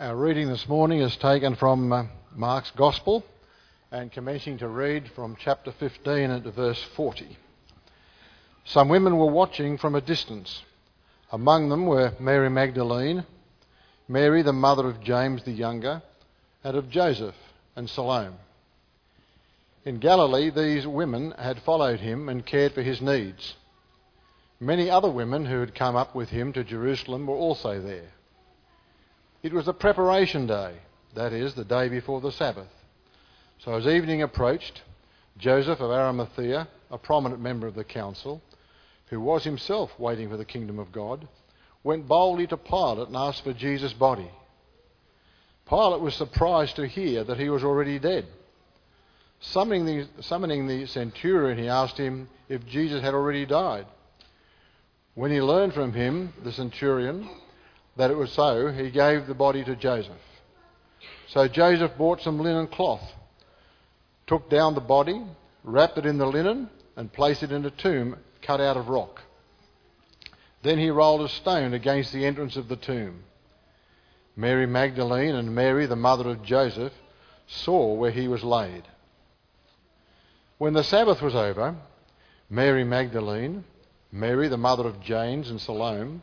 Our reading this morning is taken from uh, Mark's Gospel and commencing to read from chapter 15 into verse 40. Some women were watching from a distance. Among them were Mary Magdalene, Mary the mother of James the younger, and of Joseph and Salome. In Galilee, these women had followed him and cared for his needs. Many other women who had come up with him to Jerusalem were also there. It was the preparation day, that is, the day before the Sabbath. So as evening approached, Joseph of Arimathea, a prominent member of the council, who was himself waiting for the kingdom of God, went boldly to Pilate and asked for Jesus' body. Pilate was surprised to hear that he was already dead. Summoning the, summoning the centurion, he asked him if Jesus had already died. When he learned from him, the centurion, that it was so, he gave the body to Joseph. So Joseph bought some linen cloth, took down the body, wrapped it in the linen, and placed it in a tomb cut out of rock. Then he rolled a stone against the entrance of the tomb. Mary Magdalene and Mary, the mother of Joseph, saw where he was laid. When the Sabbath was over, Mary Magdalene, Mary, the mother of James and Salome,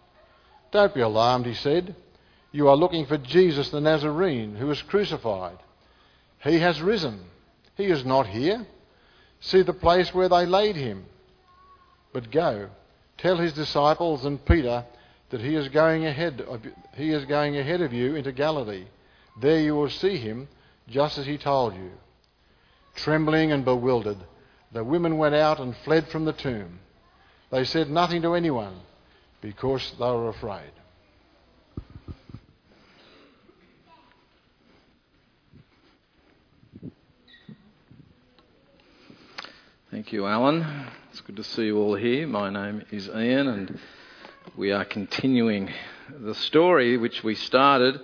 Don't be alarmed, he said. You are looking for Jesus the Nazarene, who was crucified. He has risen. He is not here. See the place where they laid him. But go, tell his disciples and Peter that he is going ahead of, he is going ahead of you into Galilee. There you will see him, just as he told you. Trembling and bewildered, the women went out and fled from the tomb. They said nothing to anyone because they were afraid. Thank you, Alan. It's good to see you all here. My name is Ian, and we are continuing the story which we started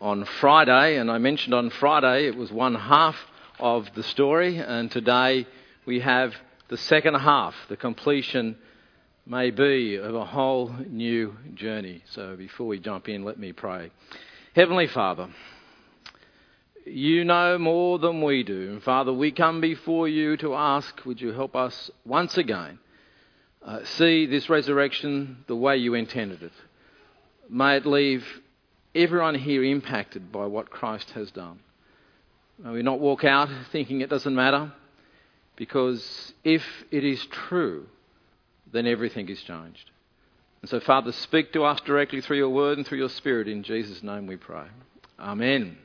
on Friday. And I mentioned on Friday it was one half of the story, and today we have the second half, the completion may be of a whole new journey. So before we jump in, let me pray. Heavenly Father, you know more than we do. And Father, we come before you to ask, would you help us once again uh, see this resurrection the way you intended it? May it leave everyone here impacted by what Christ has done. May we not walk out thinking it doesn't matter, because if it is true, then everything is changed. And so, Father, speak to us directly through your word and through your spirit. In Jesus' name we pray. Amen.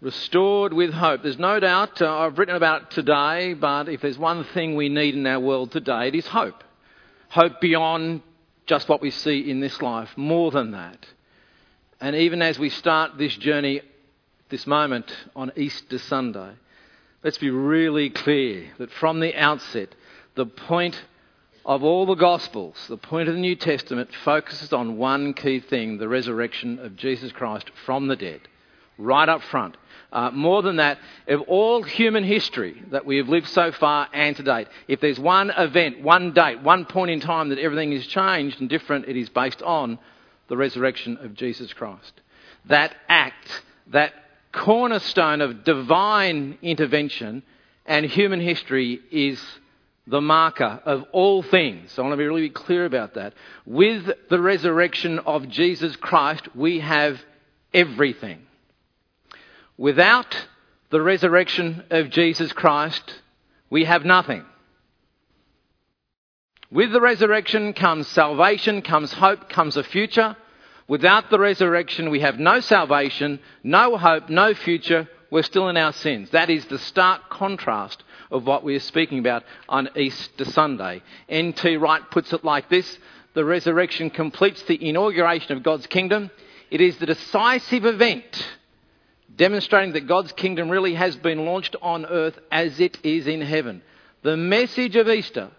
Restored with hope. There's no doubt, uh, I've written about today, but if there's one thing we need in our world today, it is hope. Hope beyond just what we see in this life, more than that. And even as we start this journey, this moment on Easter Sunday, let's be really clear that from the outset, the point of all the Gospels, the point of the New Testament focuses on one key thing the resurrection of Jesus Christ from the dead, right up front. Uh, more than that, of all human history that we have lived so far and to date, if there's one event, one date, one point in time that everything is changed and different, it is based on the resurrection of Jesus Christ. That act, that cornerstone of divine intervention and human history is the marker of all things. I want to be really clear about that. With the resurrection of Jesus Christ, we have everything. Without the resurrection of Jesus Christ, we have nothing. With the resurrection comes salvation, comes hope, comes a future. Without the resurrection, we have no salvation, no hope, no future. We're still in our sins. That is the stark contrast of what we are speaking about on Easter Sunday. N.T. Wright puts it like this The resurrection completes the inauguration of God's kingdom. It is the decisive event demonstrating that God's kingdom really has been launched on earth as it is in heaven. The message of Easter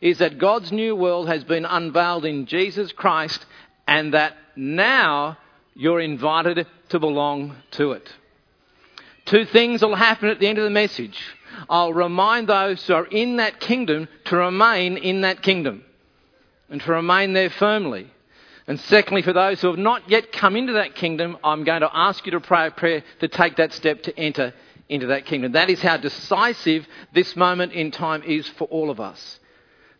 is that God's new world has been unveiled in Jesus Christ and that now you're invited to belong to it. Two things will happen at the end of the message. I'll remind those who are in that kingdom to remain in that kingdom and to remain there firmly. And secondly, for those who have not yet come into that kingdom, I'm going to ask you to pray a prayer to take that step to enter into that kingdom. That is how decisive this moment in time is for all of us.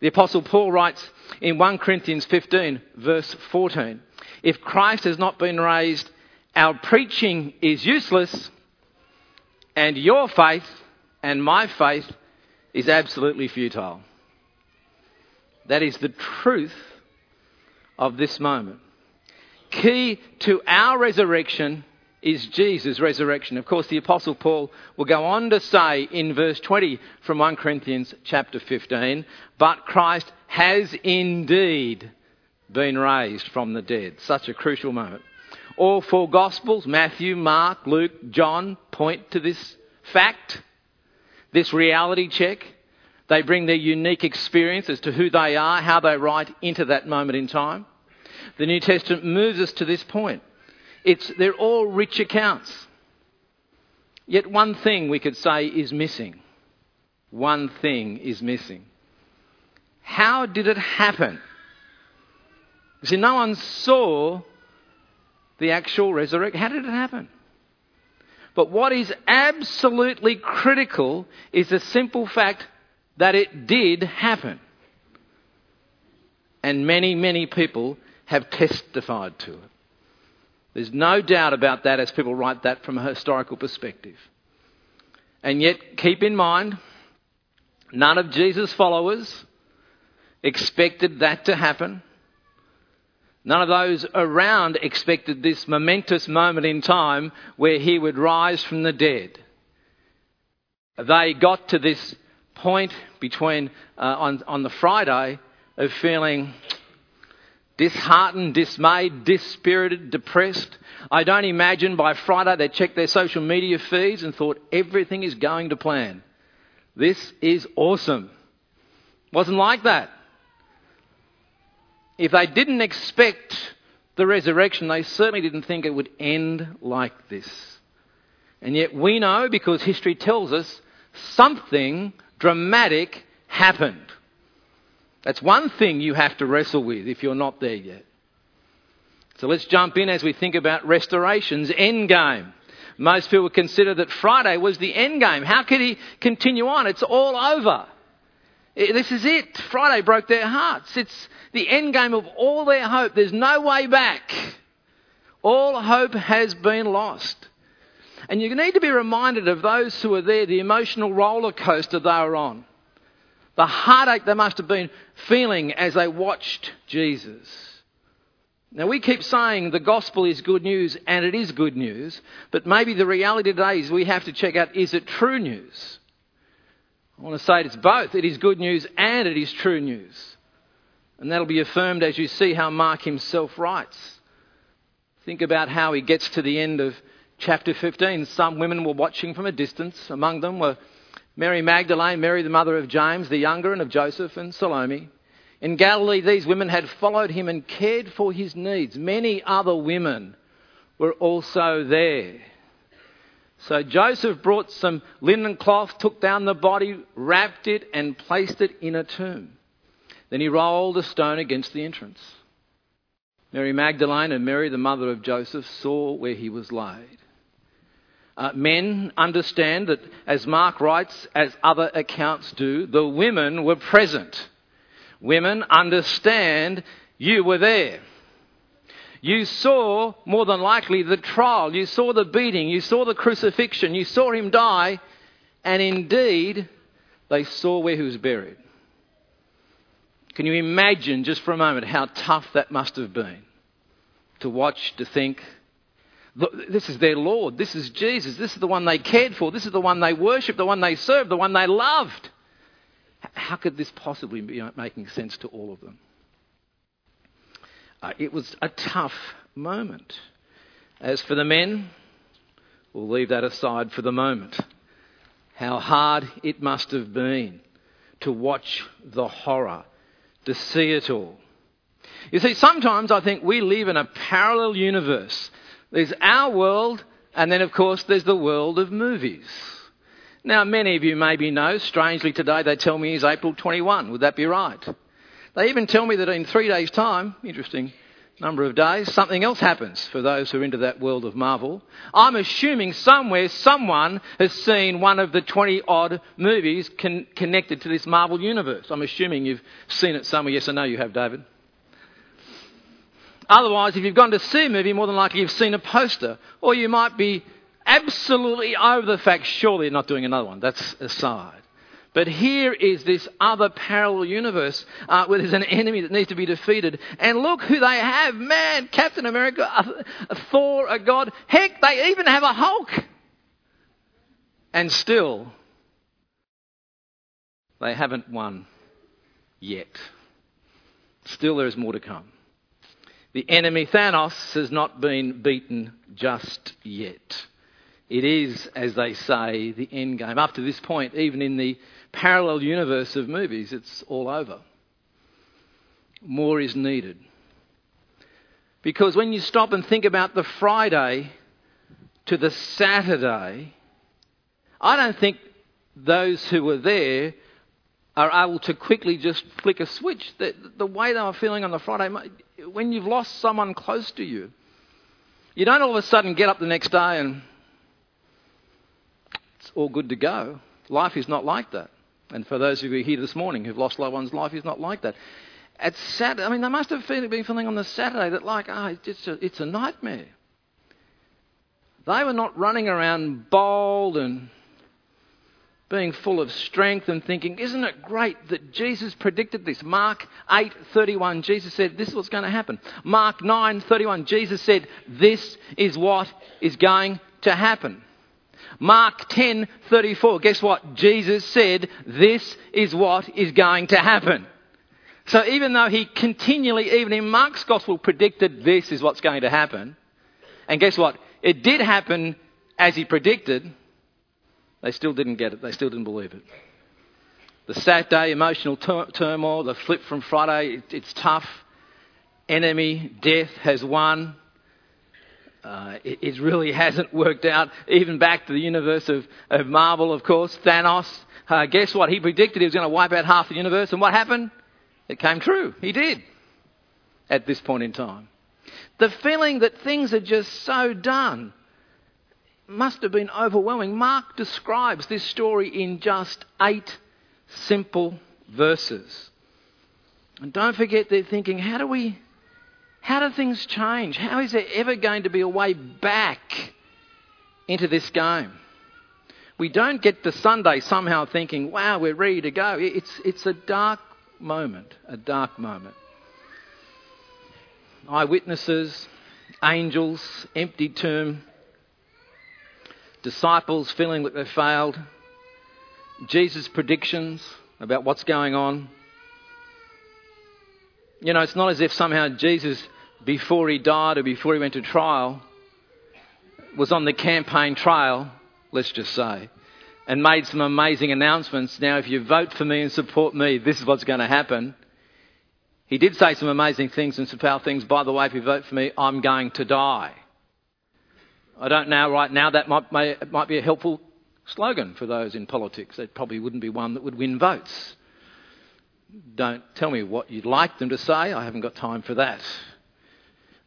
The Apostle Paul writes in 1 Corinthians 15, verse 14 If Christ has not been raised, our preaching is useless, and your faith and my faith is absolutely futile. That is the truth of this moment. Key to our resurrection is Jesus' resurrection. Of course, the Apostle Paul will go on to say in verse 20 from 1 Corinthians chapter 15, but Christ has indeed been raised from the dead. Such a crucial moment. All four Gospels, Matthew, Mark, Luke, John, point to this fact, this reality check. They bring their unique experience as to who they are, how they write into that moment in time. The New Testament moves us to this point. It's, they're all rich accounts. Yet one thing we could say is missing. One thing is missing. How did it happen? You see, no one saw the actual resurrection. How did it happen? But what is absolutely critical is the simple fact that it did happen. And many, many people have testified to it. There's no doubt about that as people write that from a historical perspective. And yet, keep in mind, none of Jesus' followers expected that to happen. None of those around expected this momentous moment in time where he would rise from the dead. They got to this point between uh, on, on the Friday of feeling disheartened, dismayed, dispirited, depressed. I don't imagine by Friday they checked their social media feeds and thought everything is going to plan. This is awesome. Wasn't like that. If they didn't expect the resurrection, they certainly didn't think it would end like this. And yet we know, because history tells us, something dramatic happened. That's one thing you have to wrestle with if you're not there yet. So let's jump in as we think about restoration's end game. Most people consider that Friday was the end game. How could he continue on? It's all over. This is it. Friday broke their hearts. It's the end game of all their hope. There's no way back. All hope has been lost. And you need to be reminded of those who were there, the emotional roller coaster they were on the heartache they must have been feeling as they watched Jesus. Now, we keep saying the gospel is good news, and it is good news, but maybe the reality today is we have to check out is it true news? I want to say it's both. It is good news and it is true news. And that'll be affirmed as you see how Mark himself writes. Think about how he gets to the end of chapter 15. Some women were watching from a distance. Among them were Mary Magdalene, Mary the mother of James the younger, and of Joseph and Salome. In Galilee, these women had followed him and cared for his needs. Many other women were also there. So Joseph brought some linen cloth, took down the body, wrapped it, and placed it in a tomb. Then he rolled a stone against the entrance. Mary Magdalene and Mary, the mother of Joseph, saw where he was laid. Uh, men understand that, as Mark writes, as other accounts do, the women were present. Women understand you were there. You saw, more than likely, the trial. You saw the beating. You saw the crucifixion. You saw him die. And indeed, they saw where he was buried. Can you imagine, just for a moment, how tough that must have been? To watch, to think, this is their Lord. This is Jesus. This is the one they cared for. This is the one they worshipped, the one they served, the one they loved. How could this possibly be making sense to all of them? Uh, it was a tough moment. As for the men, we'll leave that aside for the moment. How hard it must have been to watch the horror, to see it all. You see, sometimes I think we live in a parallel universe. There's our world, and then, of course, there's the world of movies. Now, many of you maybe know, strangely today they tell me it's April 21. Would that be right? They even tell me that in three days' time, interesting number of days, something else happens for those who are into that world of Marvel. I'm assuming somewhere someone has seen one of the 20 odd movies con- connected to this Marvel universe. I'm assuming you've seen it somewhere. Yes, I know you have, David. Otherwise, if you've gone to see a movie, more than likely you've seen a poster. Or you might be absolutely over the fact, surely you're not doing another one. That's aside. But here is this other parallel universe uh, where there's an enemy that needs to be defeated. And look who they have. Man, Captain America, a, a Thor, a God. Heck, they even have a Hulk. And still, they haven't won yet. Still, there is more to come. The enemy Thanos has not been beaten just yet. It is, as they say, the end game. Up to this point, even in the parallel universe of movies, it's all over. More is needed. Because when you stop and think about the Friday to the Saturday, I don't think those who were there are able to quickly just flick a switch. The, the way they were feeling on the Friday, when you've lost someone close to you, you don't all of a sudden get up the next day and it's all good to go. Life is not like that. And for those of you here this morning who've lost loved ones, life is not like that. At Saturday, I mean, they must have been feeling on the Saturday that, like, ah, oh, it's, it's a nightmare. They were not running around bold and being full of strength and thinking, isn't it great that Jesus predicted this? Mark 8:31, Jesus said, this is what's going to happen. Mark 9:31, Jesus said, this is what is going to happen. Mark 10:34. Guess what? Jesus said, "This is what is going to happen." So even though he continually, even in Mark's gospel, predicted this is what's going to happen, and guess what? It did happen as he predicted. They still didn't get it. They still didn't believe it. The Saturday emotional tur- turmoil, the flip from Friday, it, it's tough. Enemy, death has won. Uh, it, it, really hasn't worked out. Even back to the universe of, of Marvel, of course, Thanos. Uh, guess what? He predicted he was going to wipe out half the universe, and what happened? It came true. He did at this point in time. The feeling that things are just so done must have been overwhelming. Mark describes this story in just eight simple verses. And don't forget, they're thinking, how do we how do things change? How is there ever going to be a way back into this game? We don't get to Sunday somehow thinking, wow, we're ready to go. It's, it's a dark moment, a dark moment. Eyewitnesses, angels, empty tomb, disciples feeling that they failed, Jesus' predictions about what's going on. You know, it's not as if somehow Jesus before he died or before he went to trial, was on the campaign trail, let's just say, and made some amazing announcements. Now, if you vote for me and support me, this is what's going to happen. He did say some amazing things and some powerful things. By the way, if you vote for me, I'm going to die. I don't know right now that might, may, might be a helpful slogan for those in politics. It probably wouldn't be one that would win votes. Don't tell me what you'd like them to say. I haven't got time for that.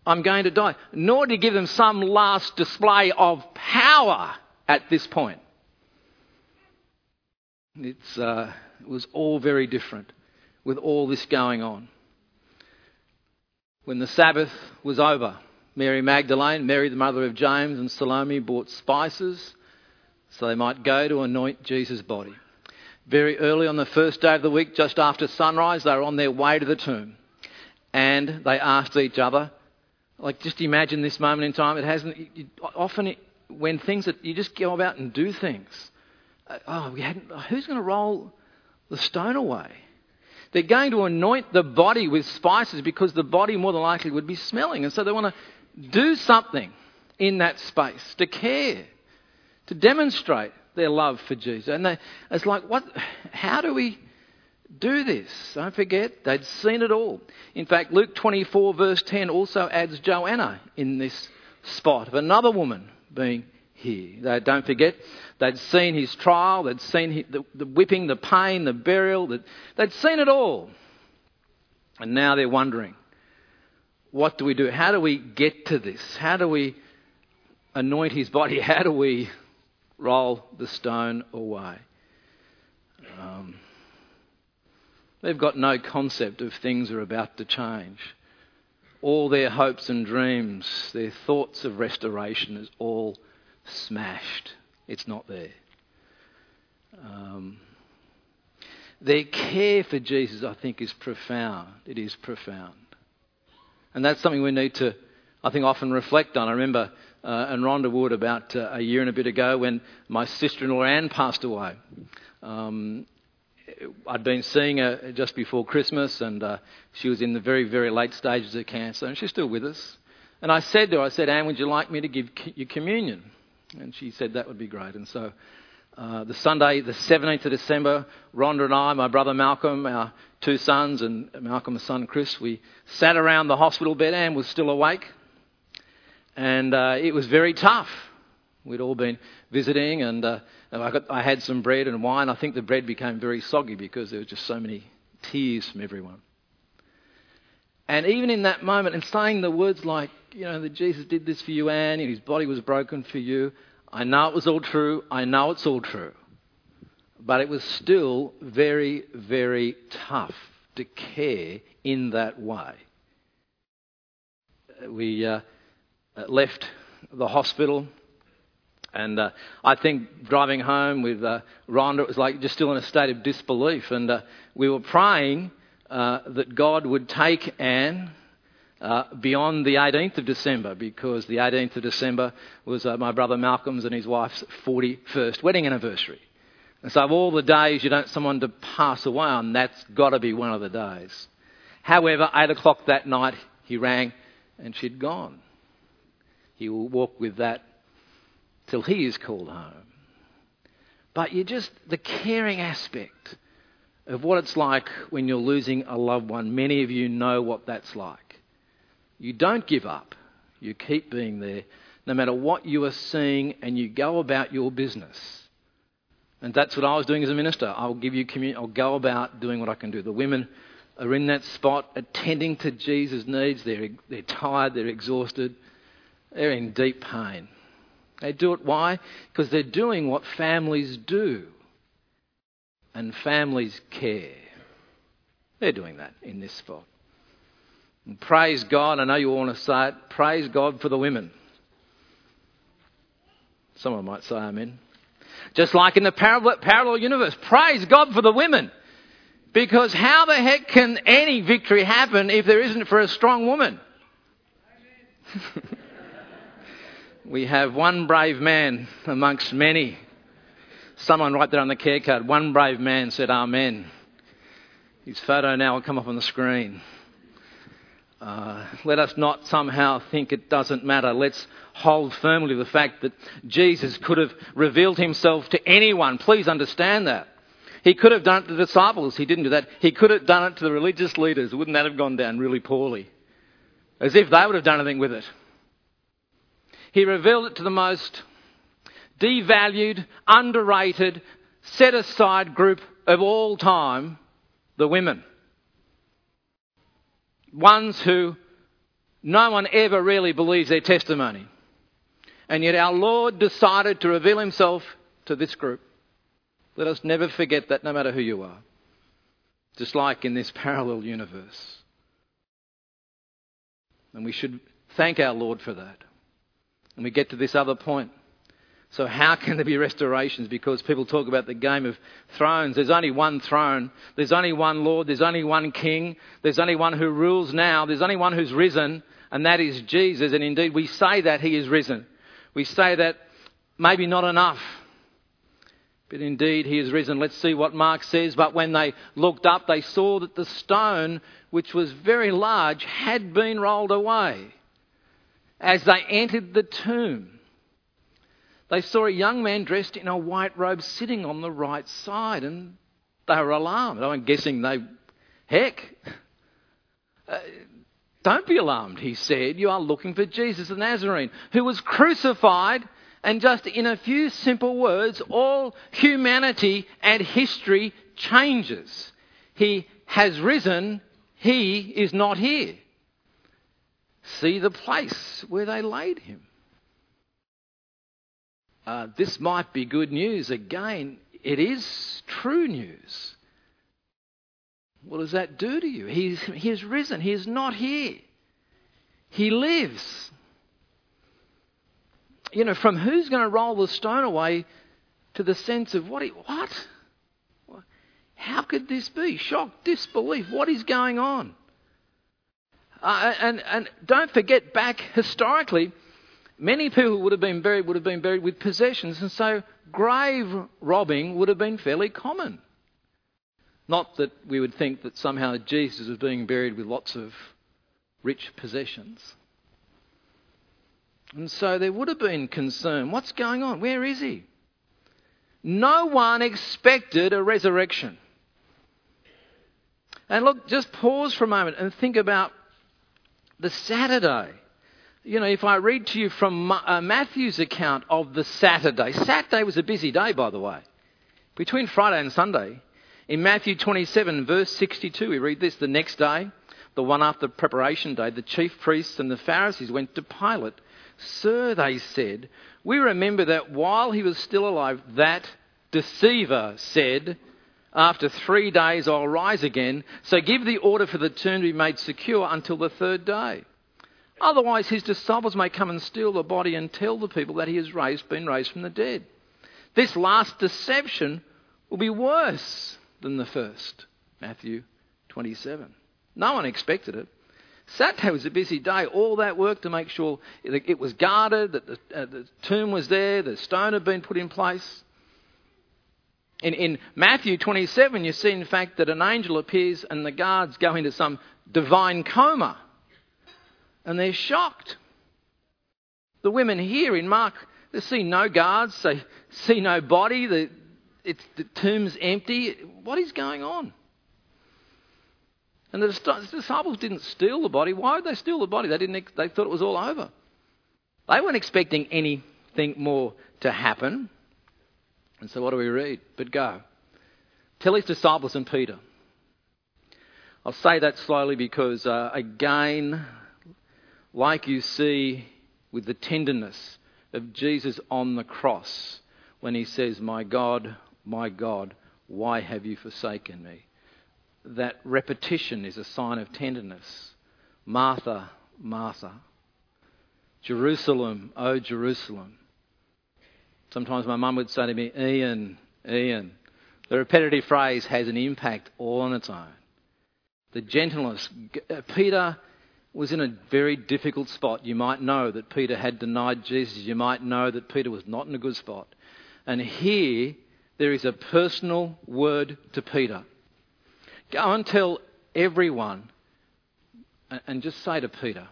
I'm going to die. Nor to give them some last display of power at this point. Uh, it was all very different with all this going on. When the Sabbath was over, Mary Magdalene, Mary the mother of James, and Salome bought spices so they might go to anoint Jesus' body. Very early on the first day of the week, just after sunrise, they were on their way to the tomb. And they asked each other, like, just imagine this moment in time. It hasn't. You, often, it, when things that you just go about and do things. Uh, oh, we hadn't. Who's going to roll the stone away? They're going to anoint the body with spices because the body more than likely would be smelling, and so they want to do something. in that space, to care, to demonstrate their love for Jesus. And they, it's like, what? How do we do this? Don't forget, they'd seen it all. In fact, Luke 24, verse 10, also adds Joanna in this spot of another woman being here. They, don't forget, they'd seen his trial, they'd seen the, the whipping, the pain, the burial, the, they'd seen it all. And now they're wondering, what do we do? How do we get to this? How do we anoint his body? How do we roll the stone away? Um, they've got no concept of things are about to change. All their hopes and dreams, their thoughts of restoration is all smashed. It's not there. Um, their care for Jesus, I think, is profound. It is profound. And that's something we need to, I think, often reflect on. I remember uh, in Rhonda Wood about uh, a year and a bit ago when my sister in law Anne passed away. Um, I'd been seeing her just before Christmas, and uh, she was in the very, very late stages of cancer, and she's still with us. And I said to her, I said, Anne, would you like me to give you communion? And she said that would be great. And so uh, the Sunday, the 17th of December, Rhonda and I, my brother Malcolm, our two sons, and Malcolm's son Chris, we sat around the hospital bed. Anne was still awake. And uh, it was very tough. We'd all been visiting, and, uh, and I, got, I had some bread and wine. I think the bread became very soggy because there were just so many tears from everyone. And even in that moment, and saying the words like, you know, that Jesus did this for you, Anne, and his body was broken for you, I know it was all true. I know it's all true. But it was still very, very tough to care in that way. We uh, left the hospital, and uh, I think driving home with uh, Rhonda, it was like just still in a state of disbelief. And uh, we were praying uh, that God would take Anne uh, beyond the 18th of December because the 18th of December was uh, my brother Malcolm's and his wife's 41st wedding anniversary. And so, of all the days you don't someone to pass away on, that's got to be one of the days. However, 8 o'clock that night, he rang and she'd gone. He will walk with that till he is called home. But you just, the caring aspect of what it's like when you're losing a loved one, many of you know what that's like. You don't give up. You keep being there no matter what you are seeing and you go about your business. And that's what I was doing as a minister. I'll give you community, I'll go about doing what I can do. The women are in that spot attending to Jesus' needs. They're, they're tired, they're exhausted, they're in deep pain. They do it why? Because they're doing what families do. And families care. They're doing that in this spot. And praise God. I know you all want to say it. Praise God for the women. Someone might say amen. Just like in the parallel, parallel universe. Praise God for the women. Because how the heck can any victory happen if there isn't for a strong woman? we have one brave man amongst many. Someone right there on the care card, one brave man said Amen. His photo now will come up on the screen. Uh, let us not somehow think it doesn't matter. Let's hold firmly to the fact that Jesus could have revealed himself to anyone. Please understand that. He could have done it to the disciples. He didn't do that. He could have done it to the religious leaders. Wouldn't that have gone down really poorly? As if they would have done anything with it. He revealed it to the most devalued, underrated, set aside group of all time the women ones who no one ever really believes their testimony. And yet our Lord decided to reveal himself to this group. Let us never forget that no matter who you are. Just like in this parallel universe. And we should thank our Lord for that. And we get to this other point. So, how can there be restorations? Because people talk about the game of thrones. There's only one throne. There's only one Lord. There's only one King. There's only one who rules now. There's only one who's risen, and that is Jesus. And indeed, we say that he is risen. We say that maybe not enough. But indeed, he is risen. Let's see what Mark says. But when they looked up, they saw that the stone, which was very large, had been rolled away. As they entered the tomb, they saw a young man dressed in a white robe sitting on the right side, and they were alarmed. I'm guessing they, heck, uh, don't be alarmed, he said. You are looking for Jesus the Nazarene, who was crucified, and just in a few simple words, all humanity and history changes. He has risen, he is not here. See the place where they laid him. Uh, this might be good news. Again, it is true news. What does that do to you? He's, he has risen. He is not here. He lives. You know, from who's going to roll the stone away to the sense of what? He, what? How could this be? Shock, disbelief. What is going on? Uh, and, and don't forget back historically, many people would have been buried would have been buried with possessions, and so grave robbing would have been fairly common. Not that we would think that somehow Jesus was being buried with lots of rich possessions. And so there would have been concern. What's going on? Where is he? No one expected a resurrection. And look, just pause for a moment and think about the Saturday. You know, if I read to you from uh, Matthew's account of the Saturday, Saturday was a busy day, by the way. Between Friday and Sunday, in Matthew 27, verse 62, we read this the next day, the one after preparation day, the chief priests and the Pharisees went to Pilate. Sir, they said, we remember that while he was still alive, that deceiver said, After three days I'll rise again. So give the order for the tomb to be made secure until the third day. Otherwise, his disciples may come and steal the body and tell the people that he has raised, been raised from the dead. This last deception will be worse than the first. Matthew 27. No one expected it. Saturday was a busy day. All that work to make sure it was guarded, that the, uh, the tomb was there, the stone had been put in place. In, in, Matthew 27, you see, in fact, that an angel appears and the guards go into some divine coma. And they're shocked. The women here in Mark, they see no guards, they see no body, the, it's, the tomb's empty. What is going on? And the disciples didn't steal the body. Why would they steal the body? They, didn't, they thought it was all over. They weren't expecting anything more to happen. And so what do we read? But go. Tell his disciples and Peter. I'll say that slowly because, uh, again, like you see with the tenderness of Jesus on the cross when he says, My God, my God, why have you forsaken me? That repetition is a sign of tenderness. Martha, Martha. Jerusalem, oh Jerusalem. Sometimes my mum would say to me, Ian, Ian. The repetitive phrase has an impact all on its own. The gentleness. Uh, Peter was in a very difficult spot. You might know that Peter had denied Jesus. You might know that Peter was not in a good spot. And here, there is a personal word to Peter. Go and tell everyone and just say to Peter,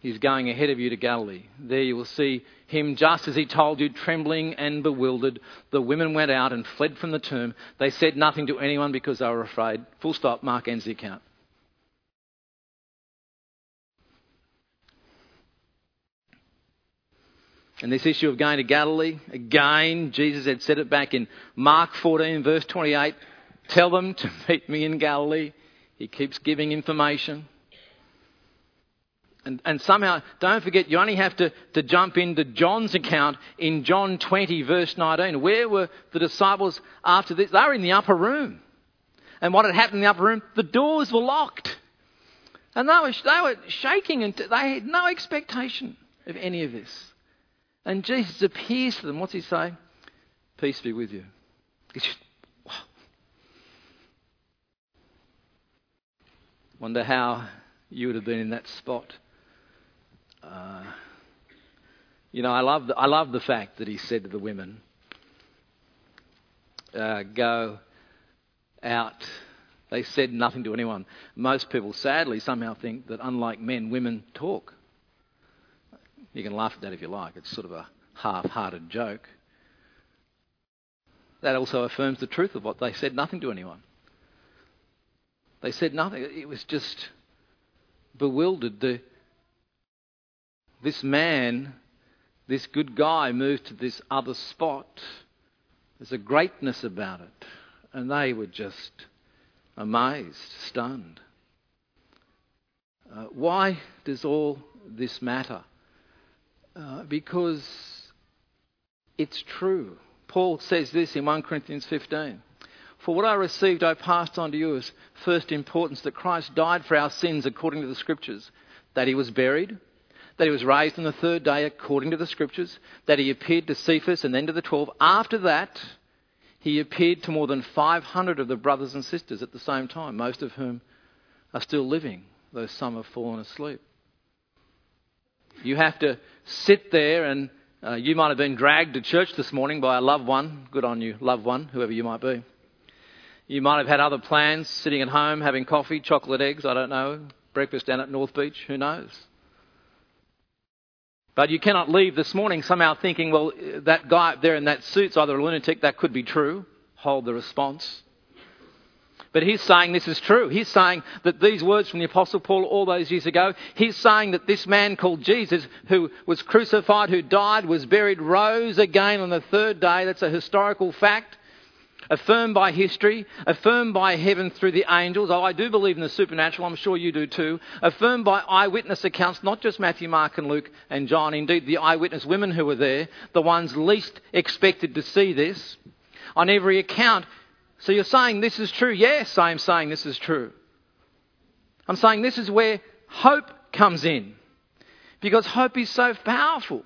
He's going ahead of you to Galilee. There you will see him just as he told you, trembling and bewildered. The women went out and fled from the tomb. They said nothing to anyone because they were afraid. Full stop. Mark ends the account. And this issue of going to Galilee, again, Jesus had said it back in Mark 14, verse 28 tell them to meet me in Galilee. He keeps giving information. And, and somehow, don't forget, you only have to, to jump into John's account in John 20, verse 19. Where were the disciples after this? They were in the upper room. And what had happened in the upper room? The doors were locked. And they were, they were shaking and they had no expectation of any of this. And Jesus appears to them. What's he say? Peace be with you. Just, wow. Wonder how you would have been in that spot. Uh, you know, I love, the, I love the fact that he said to the women, uh, go out. They said nothing to anyone. Most people, sadly, somehow think that unlike men, women talk. You can laugh at that if you like. It's sort of a half hearted joke. That also affirms the truth of what they said nothing to anyone. They said nothing. It was just bewildered. The, this man, this good guy, moved to this other spot. There's a greatness about it. And they were just amazed, stunned. Uh, why does all this matter? Uh, because it's true. Paul says this in 1 Corinthians 15. For what I received, I passed on to you as first importance that Christ died for our sins according to the Scriptures, that he was buried, that he was raised on the third day according to the Scriptures, that he appeared to Cephas and then to the twelve. After that, he appeared to more than 500 of the brothers and sisters at the same time, most of whom are still living, though some have fallen asleep. You have to sit there and uh, you might have been dragged to church this morning by a loved one. Good on you, loved one, whoever you might be. You might have had other plans, sitting at home, having coffee, chocolate eggs, I don't know, breakfast down at North Beach, who knows? But you cannot leave this morning somehow thinking, well, that guy up there in that suit's either a lunatic, that could be true. Hold the response. But he's saying this is true. He's saying that these words from the Apostle Paul all those years ago, he's saying that this man called Jesus, who was crucified, who died, was buried, rose again on the third day. That's a historical fact affirmed by history, affirmed by heaven through the angels. Oh, I do believe in the supernatural, I'm sure you do too. Affirmed by eyewitness accounts, not just Matthew, Mark, and Luke and John, indeed the eyewitness women who were there, the ones least expected to see this. On every account. So you're saying this is true? Yes, I am saying this is true. I'm saying this is where hope comes in. Because hope is so powerful.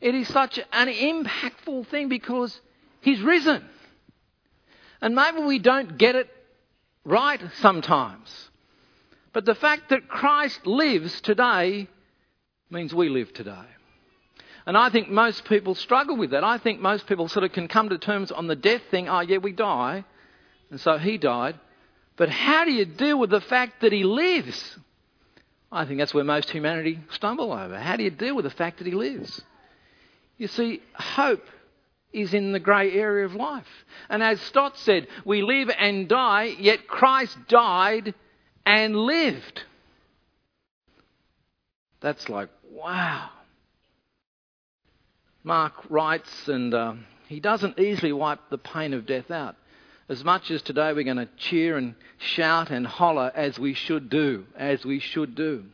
It is such an impactful thing because He's risen. And maybe we don't get it right sometimes. But the fact that Christ lives today means we live today. And I think most people struggle with that. I think most people sort of can come to terms on the death thing. Oh, yeah, we die. And so he died. But how do you deal with the fact that he lives? I think that's where most humanity stumble over. How do you deal with the fact that he lives? You see, hope is in the grey area of life. And as Stott said, we live and die, yet Christ died and lived. That's like, wow. Mark writes, and uh, he doesn't easily wipe the pain of death out. As much as today we're going to cheer and shout and holler as we should do, as we should do.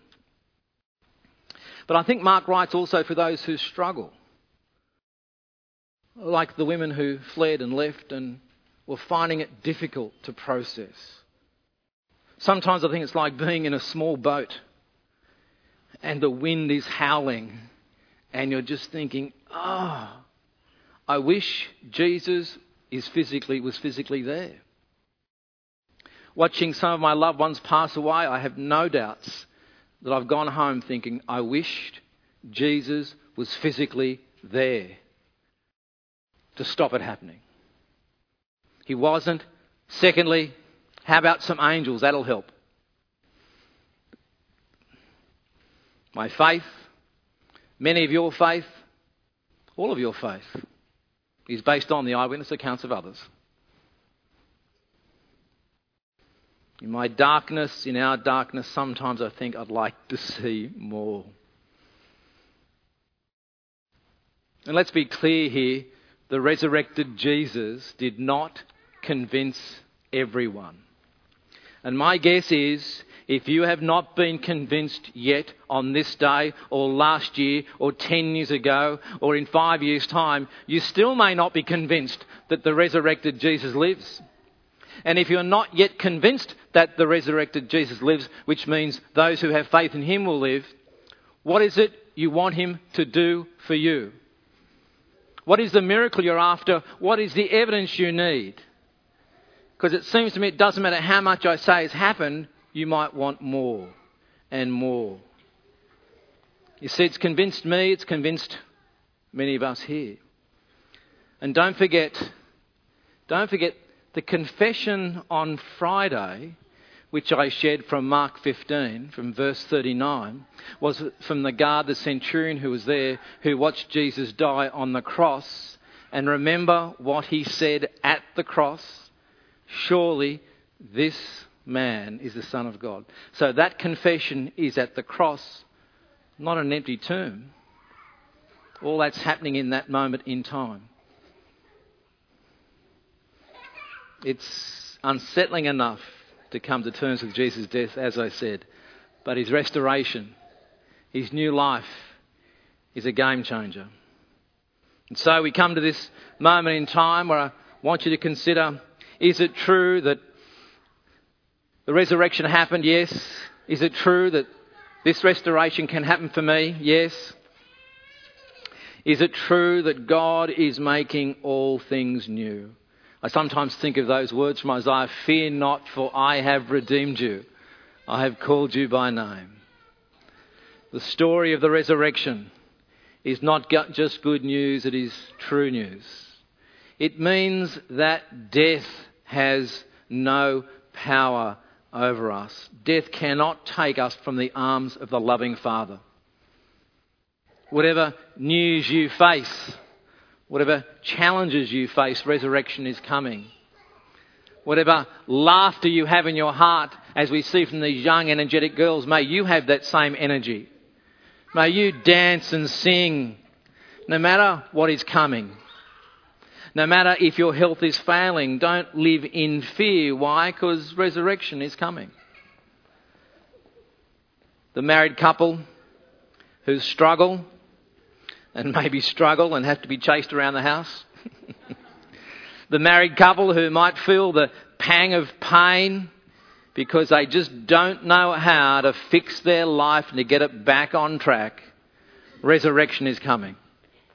But I think Mark writes also for those who struggle like the women who fled and left and were finding it difficult to process. Sometimes I think it's like being in a small boat and the wind is howling and you're just thinking, oh, I wish Jesus is physically, was physically there. Watching some of my loved ones pass away, I have no doubts that I've gone home thinking, I wished Jesus was physically there to stop it happening. He wasn't. Secondly, how about some angels? That'll help. My faith, many of your faith, all of your faith, is based on the eyewitness accounts of others. In my darkness, in our darkness, sometimes I think I'd like to see more. And let's be clear here the resurrected Jesus did not convince everyone. And my guess is if you have not been convinced yet on this day or last year or 10 years ago or in five years' time, you still may not be convinced that the resurrected Jesus lives. And if you're not yet convinced that the resurrected Jesus lives, which means those who have faith in him will live, what is it you want him to do for you? What is the miracle you're after? What is the evidence you need? Because it seems to me it doesn't matter how much I say has happened, you might want more and more. You see, it's convinced me, it's convinced many of us here. And don't forget, don't forget the confession on Friday which I shared from Mark 15, from verse 39, was from the guard, the centurion who was there, who watched Jesus die on the cross. And remember what he said at the cross Surely this man is the Son of God. So that confession is at the cross, not an empty tomb. All that's happening in that moment in time. It's unsettling enough to come to terms with Jesus' death, as I said, but his restoration, his new life, is a game changer. And so we come to this moment in time where I want you to consider is it true that the resurrection happened? Yes. Is it true that this restoration can happen for me? Yes. Is it true that God is making all things new? I sometimes think of those words from Isaiah Fear not, for I have redeemed you. I have called you by name. The story of the resurrection is not just good news, it is true news. It means that death has no power over us. Death cannot take us from the arms of the loving Father. Whatever news you face, Whatever challenges you face, resurrection is coming. Whatever laughter you have in your heart, as we see from these young, energetic girls, may you have that same energy. May you dance and sing no matter what is coming. No matter if your health is failing, don't live in fear. Why? Because resurrection is coming. The married couple who struggle and maybe struggle and have to be chased around the house. the married couple who might feel the pang of pain because they just don't know how to fix their life and to get it back on track. Resurrection is coming.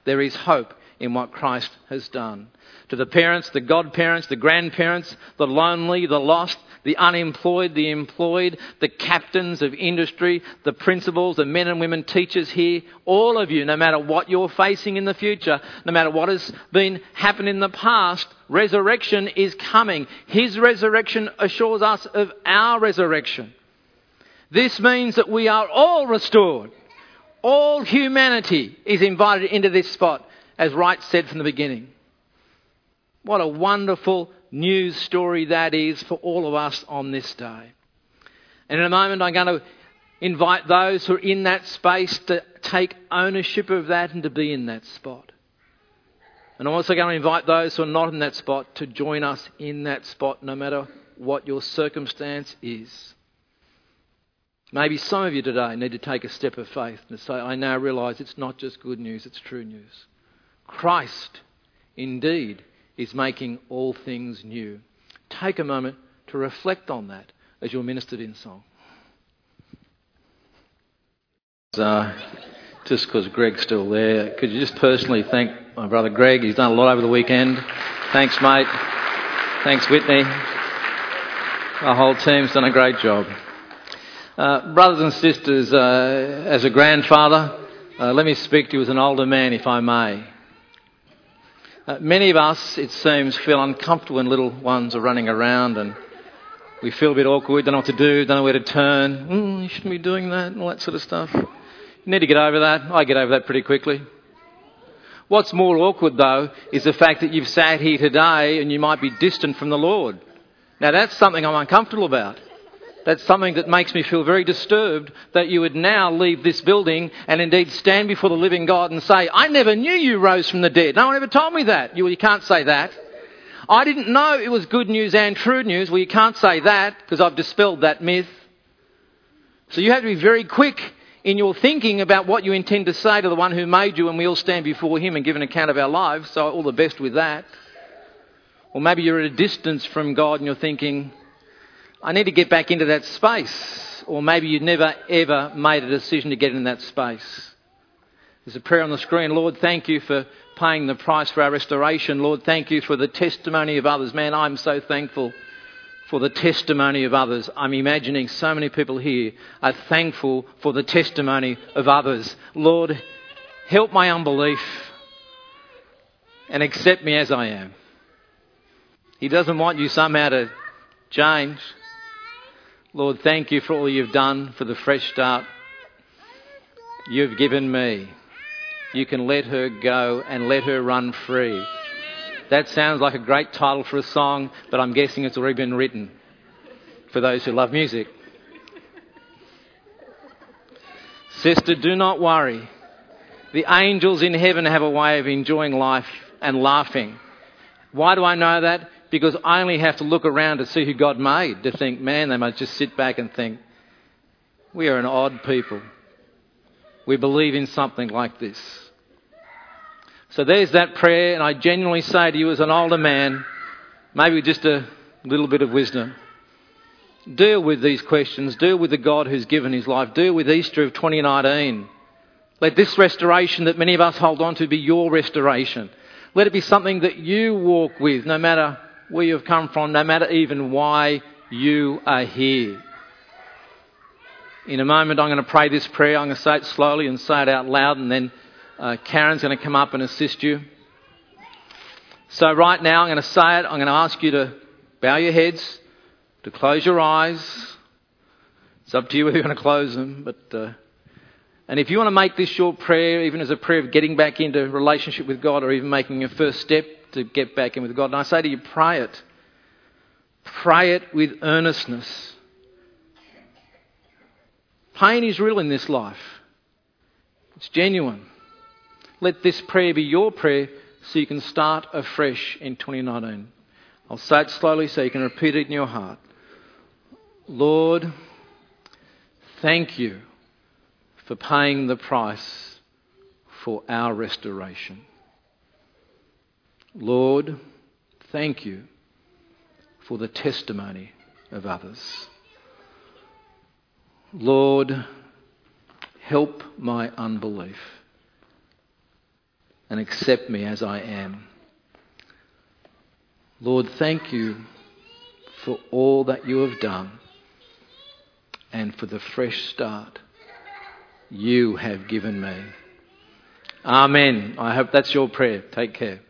There is hope in what Christ has done. To the parents, the godparents, the grandparents, the lonely, the lost, the unemployed, the employed, the captains of industry, the principals, the men and women teachers here, all of you, no matter what you're facing in the future, no matter what has been happened in the past, resurrection is coming. His resurrection assures us of our resurrection. This means that we are all restored. All humanity is invited into this spot, as Wright said from the beginning. What a wonderful news story that is for all of us on this day. And in a moment, I'm going to invite those who are in that space to take ownership of that and to be in that spot. And I'm also going to invite those who are not in that spot to join us in that spot, no matter what your circumstance is. Maybe some of you today need to take a step of faith and say, I now realise it's not just good news, it's true news. Christ, indeed, is making all things new. Take a moment to reflect on that as you're ministered in song. Uh, just because Greg's still there, could you just personally thank my brother Greg? He's done a lot over the weekend. Thanks, mate. Thanks, Whitney. Our whole team's done a great job. Uh, brothers and sisters, uh, as a grandfather, uh, let me speak to you as an older man, if I may. Uh, many of us, it seems, feel uncomfortable when little ones are running around and we feel a bit awkward, don't know what to do, don't know where to turn. Mm, you shouldn't be doing that and all that sort of stuff. You need to get over that. I get over that pretty quickly. What's more awkward, though, is the fact that you've sat here today and you might be distant from the Lord. Now, that's something I'm uncomfortable about. That's something that makes me feel very disturbed that you would now leave this building and indeed stand before the living God and say, I never knew you rose from the dead. No one ever told me that. You, you can't say that. I didn't know it was good news and true news. Well, you can't say that because I've dispelled that myth. So you have to be very quick in your thinking about what you intend to say to the one who made you, and we all stand before him and give an account of our lives. So, all the best with that. Or maybe you're at a distance from God and you're thinking, I need to get back into that space. Or maybe you've never ever made a decision to get in that space. There's a prayer on the screen. Lord, thank you for paying the price for our restoration. Lord, thank you for the testimony of others. Man, I'm so thankful for the testimony of others. I'm imagining so many people here are thankful for the testimony of others. Lord, help my unbelief and accept me as I am. He doesn't want you somehow to change. Lord, thank you for all you've done, for the fresh start you've given me. You can let her go and let her run free. That sounds like a great title for a song, but I'm guessing it's already been written for those who love music. Sister, do not worry. The angels in heaven have a way of enjoying life and laughing. Why do I know that? Because I only have to look around to see who God made to think, man, they must just sit back and think, we are an odd people. We believe in something like this. So there's that prayer, and I genuinely say to you as an older man, maybe just a little bit of wisdom, deal with these questions, deal with the God who's given his life, deal with Easter of 2019. Let this restoration that many of us hold on to be your restoration. Let it be something that you walk with, no matter where you've come from, no matter even why you are here. In a moment, I'm going to pray this prayer. I'm going to say it slowly and say it out loud, and then uh, Karen's going to come up and assist you. So, right now, I'm going to say it. I'm going to ask you to bow your heads, to close your eyes. It's up to you whether you're going to close them, but. Uh, and if you want to make this your prayer, even as a prayer of getting back into relationship with God or even making your first step to get back in with God, and I say to you, pray it. Pray it with earnestness. Pain is real in this life, it's genuine. Let this prayer be your prayer so you can start afresh in 2019. I'll say it slowly so you can repeat it in your heart. Lord, thank you for paying the price for our restoration. Lord, thank you for the testimony of others. Lord, help my unbelief and accept me as I am. Lord, thank you for all that you have done and for the fresh start you have given me. Amen. I hope that's your prayer. Take care.